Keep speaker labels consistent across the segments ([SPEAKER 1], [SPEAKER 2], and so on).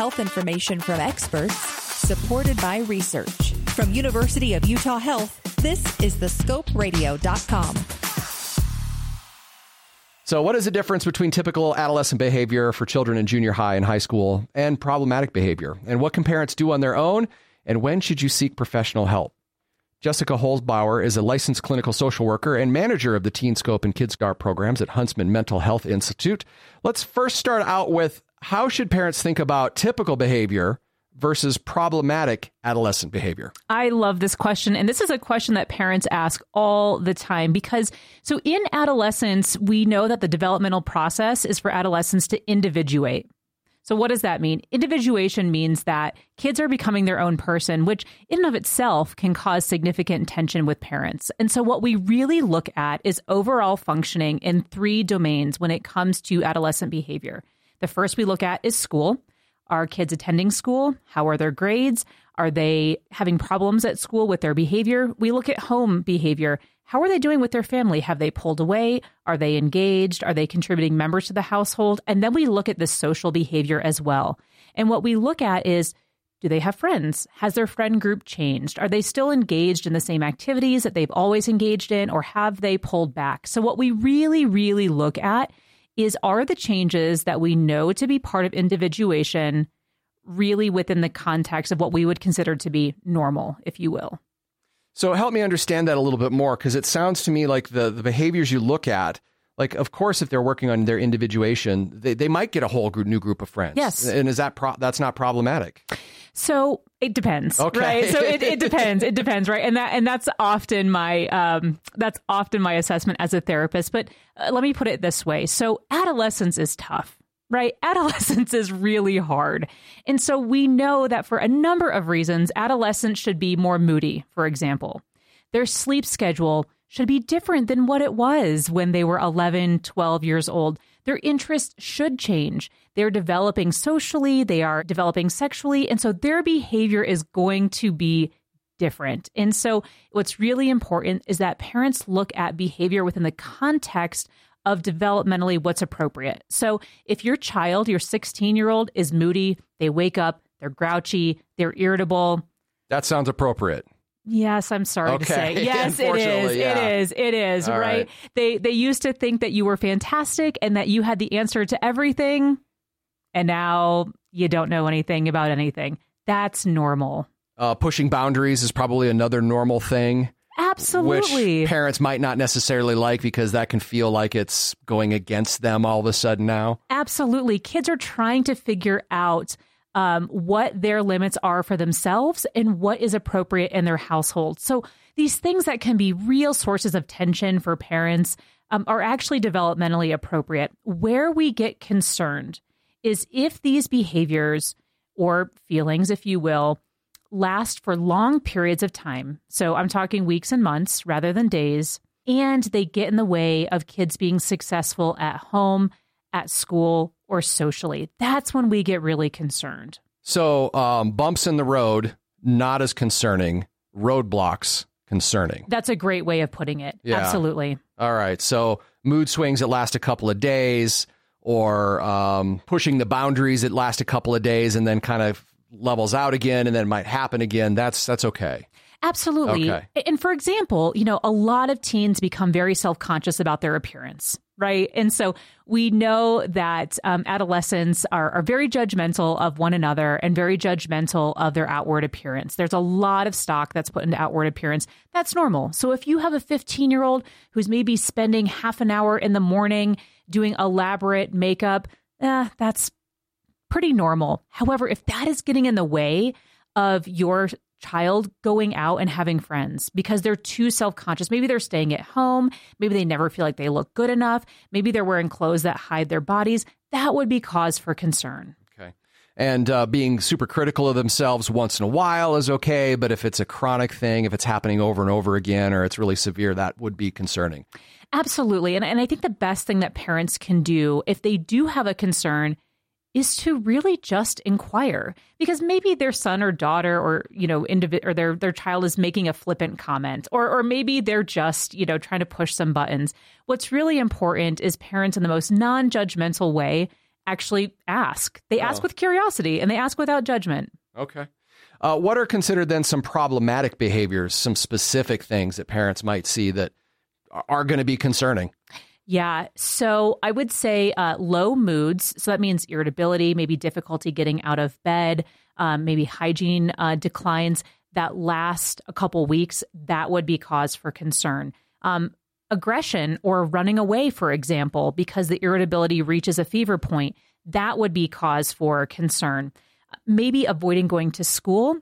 [SPEAKER 1] health information from experts, supported by research. From University of Utah Health, this is thescoperadio.com.
[SPEAKER 2] So, what is the difference between typical adolescent behavior for children in junior high and high school and problematic behavior? And what can parents do on their own? And when should you seek professional help? Jessica Holzbauer is a licensed clinical social worker and manager of the Teen Scope and KidScope programs at Huntsman Mental Health Institute. Let's first start out with how should parents think about typical behavior versus problematic adolescent behavior?
[SPEAKER 3] I love this question. And this is a question that parents ask all the time because so in adolescence, we know that the developmental process is for adolescents to individuate. So, what does that mean? Individuation means that kids are becoming their own person, which in and of itself can cause significant tension with parents. And so, what we really look at is overall functioning in three domains when it comes to adolescent behavior. The first we look at is school. Are kids attending school? How are their grades? Are they having problems at school with their behavior? We look at home behavior. How are they doing with their family? Have they pulled away? Are they engaged? Are they contributing members to the household? And then we look at the social behavior as well. And what we look at is do they have friends? Has their friend group changed? Are they still engaged in the same activities that they've always engaged in, or have they pulled back? So, what we really, really look at is are the changes that we know to be part of individuation really within the context of what we would consider to be normal, if you will?
[SPEAKER 2] So help me understand that a little bit more because it sounds to me like the, the behaviors you look at, like of course if they're working on their individuation, they, they might get a whole group, new group of friends.
[SPEAKER 3] Yes.
[SPEAKER 2] And is that pro- that's not problematic?
[SPEAKER 3] So it depends,
[SPEAKER 2] Okay.
[SPEAKER 3] right? So it, it depends. It depends, right? And that and that's often my um, that's often my assessment as a therapist. But uh, let me put it this way: so adolescence is tough, right? Adolescence is really hard, and so we know that for a number of reasons, adolescents should be more moody. For example, their sleep schedule should be different than what it was when they were 11, 12 years old. Their interests should change. They're developing socially, they are developing sexually, and so their behavior is going to be different. And so, what's really important is that parents look at behavior within the context of developmentally what's appropriate. So, if your child, your 16 year old, is moody, they wake up, they're grouchy, they're irritable,
[SPEAKER 2] That sounds appropriate.
[SPEAKER 3] Yes, I'm sorry to say. Yes, it is.
[SPEAKER 2] Yeah.
[SPEAKER 3] It is. It is. Right?
[SPEAKER 2] right.
[SPEAKER 3] They they used to think that you were fantastic and that you had the answer to everything, and now you don't know anything about anything. That's normal.
[SPEAKER 2] Uh, pushing boundaries is probably another normal thing,
[SPEAKER 3] Absolutely.
[SPEAKER 2] which parents might not necessarily like because that can feel like it's going against them all of a sudden now.
[SPEAKER 3] Absolutely. Kids are trying to figure out um, what their limits are for themselves and what is appropriate in their household. So, these things that can be real sources of tension for parents um, are actually developmentally appropriate. Where we get concerned is if these behaviors or feelings, if you will, last for long periods of time. So, I'm talking weeks and months rather than days. And they get in the way of kids being successful at home, at school, or socially. That's when we get really concerned.
[SPEAKER 2] So, um, bumps in the road, not as concerning. Roadblocks, concerning.
[SPEAKER 3] That's a great way of putting it.
[SPEAKER 2] Yeah.
[SPEAKER 3] Absolutely.
[SPEAKER 2] All right. So mood swings that last a couple of days, or um, pushing the boundaries that last a couple of days and then kind of levels out again, and then might happen again. That's that's okay.
[SPEAKER 3] Absolutely.
[SPEAKER 2] Okay.
[SPEAKER 3] And for example, you know, a lot of teens become very self conscious about their appearance, right? And so we know that um, adolescents are, are very judgmental of one another and very judgmental of their outward appearance. There's a lot of stock that's put into outward appearance. That's normal. So if you have a 15 year old who's maybe spending half an hour in the morning doing elaborate makeup, eh, that's pretty normal. However, if that is getting in the way of your child going out and having friends because they're too self conscious, maybe they're staying at home, maybe they never feel like they look good enough, maybe they're wearing clothes that hide their bodies, that would be cause for concern.
[SPEAKER 2] Okay. And uh, being super critical of themselves once in a while is okay, but if it's a chronic thing, if it's happening over and over again, or it's really severe, that would be concerning.
[SPEAKER 3] Absolutely. And, and I think the best thing that parents can do if they do have a concern is to really just inquire because maybe their son or daughter or you know individ- or their their child is making a flippant comment or or maybe they're just you know trying to push some buttons what's really important is parents in the most non-judgmental way actually ask. They ask
[SPEAKER 2] Oh.
[SPEAKER 3] with curiosity and they ask without judgment.
[SPEAKER 2] Okay. Uh, what are considered then some problematic behaviors, some specific things that parents might see that are- are going to be concerning?
[SPEAKER 3] Yeah. So I would say uh, low moods. So that means irritability, maybe difficulty getting out of bed, um, maybe hygiene uh, declines that last a couple weeks. That would be cause for concern. Um, aggression or running away, for example, because the irritability reaches a fever point, that would be cause for concern. Maybe avoiding going to school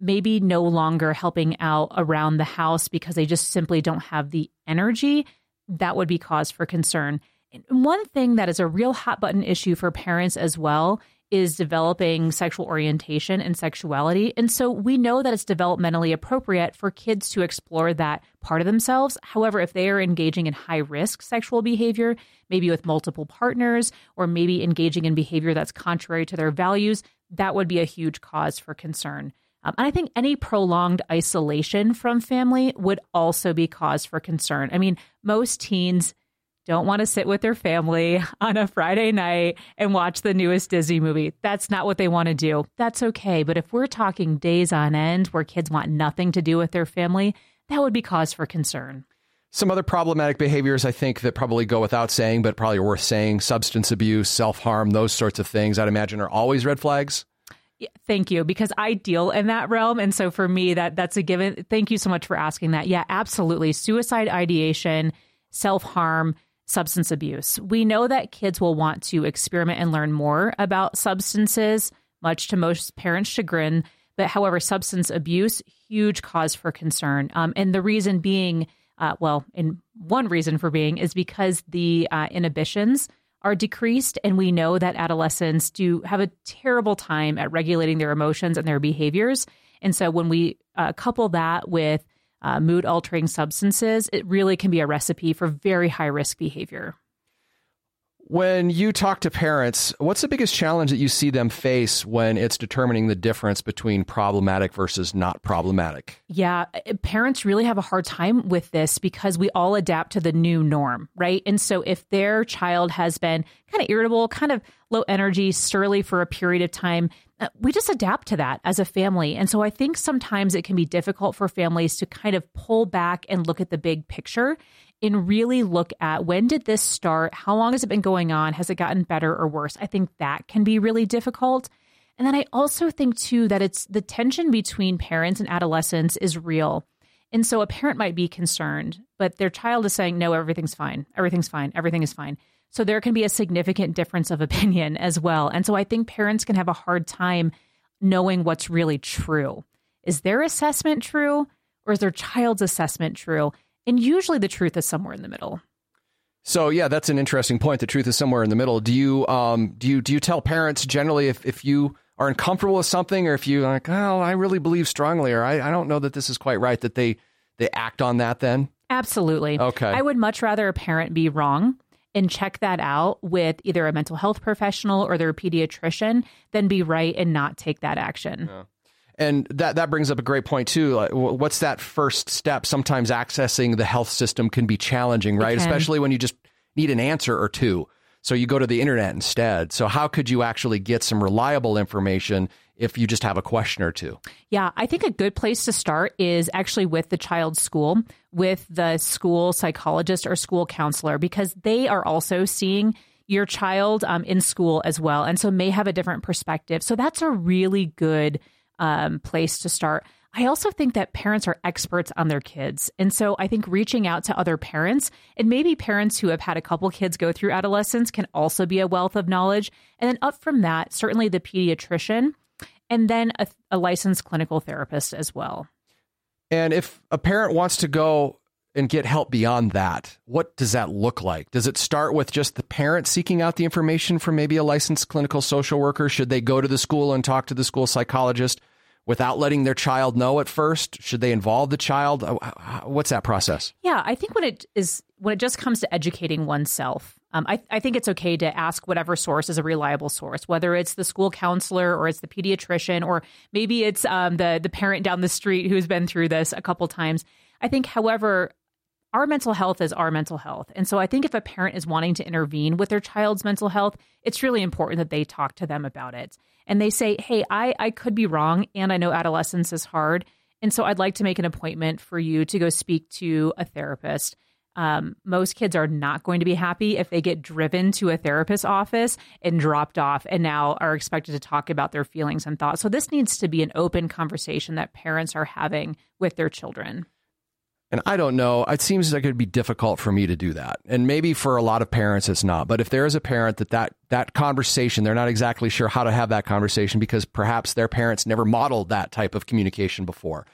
[SPEAKER 3] maybe no longer helping out around the house because they just simply don't have the energy, that would be cause for concern. And one thing that is a real hot button issue for parents as well is developing sexual orientation and sexuality. And so we know that it's developmentally appropriate for kids to explore that part of themselves. However, if they are engaging in high risk sexual behavior, maybe with multiple partners, or maybe engaging in behavior that's contrary to their values, that would be a huge cause for concern. Um, and I think any prolonged isolation from family would also be cause for concern. I mean, most teens don't want to sit with their family on a Friday night and watch the newest Disney movie. That's not what they want to do. That's okay. But if we're talking days on end where kids want nothing to do with their family, that would be cause for concern.
[SPEAKER 2] Some other problematic behaviors, I think, that probably go without saying, but probably worth saying substance abuse, self harm, those sorts of things, I'd imagine are always red flags.
[SPEAKER 3] Thank you, because I deal in that realm, and so for me, that that's a given. Thank you so much for asking that. Yeah, absolutely. Suicide ideation, self harm, substance abuse. We know that kids will want to experiment and learn more about substances, much to most parents' chagrin. But however, substance abuse, huge cause for concern, um, and the reason being, uh, well, and one reason for being is because the uh, inhibitions are decreased. And we know that adolescents do have a terrible time at regulating their emotions and their behaviors. And so when we uh, couple that with uh, mood altering substances, it really can be a recipe for very high risk behavior.
[SPEAKER 2] When you talk to parents, what's the biggest challenge that you see them face when it's determining the difference between problematic versus not problematic?
[SPEAKER 3] Yeah, uh, parents really have a hard time with this because we all adapt to the new norm, right? And so if their child has been kind of irritable, kind of low energy, surly for a period of time, uh, we just adapt to that as a family. And so I think sometimes it can be difficult for families to kind of pull back and look at the big picture and really look at when did this start? How long has it been going on? Has it gotten better or worse? I think that can be really difficult. And then I also think too that it's the tension between parents and adolescents is real. And so a parent might be concerned, but their child is saying, no, everything's fine. Everything's fine. Everything is fine. So there can be a significant difference of opinion as well. And so I think parents can have a hard time knowing what's really true. Is their assessment true or is their child's assessment true? And usually the truth is somewhere in the middle.
[SPEAKER 2] So yeah, that's an interesting point. The truth is somewhere in the middle. Do you um do you do you tell parents generally if, if you are uncomfortable with something or if you like, oh, I really believe strongly or I, I don't know that this is quite right that they they act on that then?
[SPEAKER 3] Absolutely.
[SPEAKER 2] Okay.
[SPEAKER 3] I would much rather a parent be wrong and check that out with either a mental health professional or their pediatrician than be right and not take that action.
[SPEAKER 2] And that that brings up a great point too. Like, what's that first step? Sometimes accessing the health system can be challenging, right? Especially when you just need an answer or two. So you go to the internet instead. So how could you actually get some reliable information if you just have a question or two?
[SPEAKER 3] Yeah, I think a good place to start is actually with the child's school, with the school psychologist or school counselor, because they are also seeing your child um, in school as well. And so may have a different perspective. So that's a really good um, place to start. I also think that parents are experts on their kids. And so I think reaching out to other parents and maybe parents who have had a couple kids go through adolescence can also be a wealth of knowledge. And then up from that, certainly the pediatrician and then a, a licensed clinical therapist as well.
[SPEAKER 2] And if a parent wants to go and get help beyond that, what does that look like? Does it start with just the parent seeking out the information from maybe a licensed clinical social worker? Should they go to the school and talk to the school psychologist without letting their child know at first? Should they involve the child? Uh, What's that process?
[SPEAKER 3] Yeah, I think when it is when it just comes to educating oneself, um, I, I think it's okay to ask whatever source is a reliable source, whether it's the school counselor or it's the pediatrician or maybe it's um, the the parent down the street who's been through this a couple times. I think, however, our mental health is our mental health. And so I think if a parent is wanting to intervene with their child's mental health, it's really important that they talk to them about it. And they say, hey, I, I could be wrong, and I know adolescence is hard. And so I'd like to make an appointment for you to go speak to a therapist. Um, most kids are not going to be happy if they get driven to a therapist's office and dropped off and now are expected to talk about their feelings and thoughts. So, this needs to be an open conversation that parents are having with their children.
[SPEAKER 2] And I don't know, it seems like it'd be difficult for me to do that. And maybe for a lot of parents it's not. But if there is a parent that that, that conversation, they're not exactly sure how to have that conversation because perhaps their parents never modeled that type of communication before.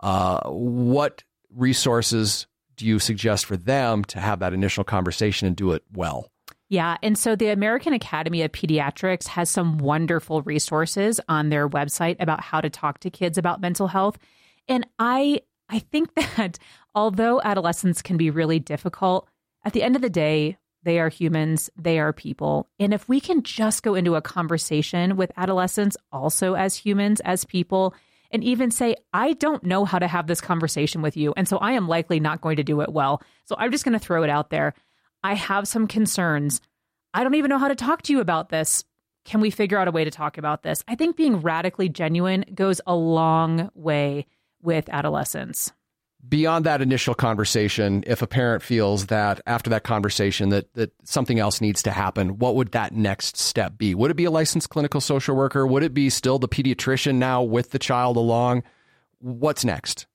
[SPEAKER 2] Uh, what resources do you suggest for them to have that initial conversation and do it well?
[SPEAKER 3] Yeah. And so the American Academy of Pediatrics has some wonderful resources on their website about how to talk to kids about mental health. And I I think that although adolescents can be really difficult, at the end of the day, they are humans, they are people. And if we can just go into a conversation with adolescents also as humans, as people, and even say, I don't know how to have this conversation with you. And so I am likely not going to do it well. So I'm just going to throw it out there. I have some concerns. I don't even know how to talk to you about this. Can we figure out a way to talk about this? I think being radically genuine goes a long way with adolescents.
[SPEAKER 2] Beyond that initial conversation if a parent feels that after that conversation that that something else needs to happen what would that next step be? Would it be a licensed clinical social worker? Would it be still the pediatrician now with the child along? What's next?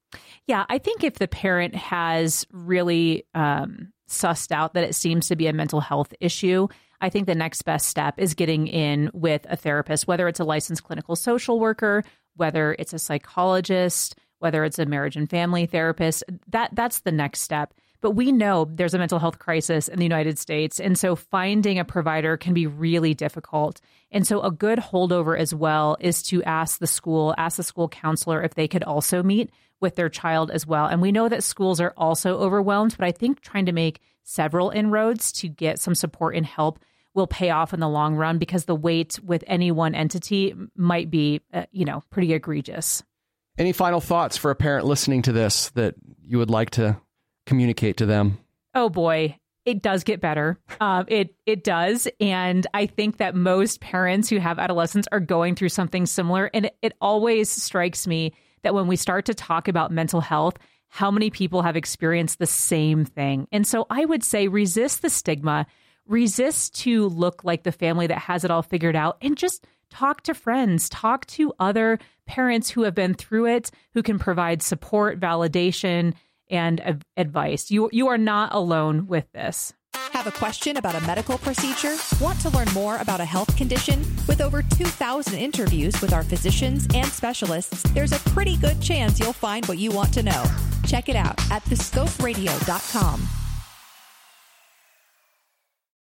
[SPEAKER 3] Yeah i think if the parent has really um, sussed out that it seems to be a mental health issue I think the next best step is getting in with a therapist, whether it's a licensed clinical social worker, whether it's a psychologist, whether it's a marriage and family therapist, that that's the next step. But we know there's a mental health crisis in the United States. And so finding a provider can be really difficult. And so a good holdover as well is to ask the school, ask the school counselor if they could also meet with their child as well. And we know that schools are also overwhelmed, but I think trying to make several inroads to get some support and help will pay off in the long run because the wait with any one entity might be, uh, you know, pretty egregious.
[SPEAKER 2] Any final thoughts for a parent listening to this that you would like to communicate to them?
[SPEAKER 3] Oh boy, it does get better. Um, it it does, and I think that most parents who have adolescents are going through something similar. And it, it always strikes me that when we start to talk about mental health, how many people have experienced the same thing. And so I would say resist the stigma, resist to look like the family that has it all figured out, and just talk to friends, talk to other parents who have been through it, who can provide support, validation, and advice. You, you are not alone with this.
[SPEAKER 1] Have a question about a medical procedure? Want to learn more about a health condition? With over 2,000 interviews with our physicians and specialists, there's a pretty good chance you'll find what you want to know. Check it out at thescoperadio.com.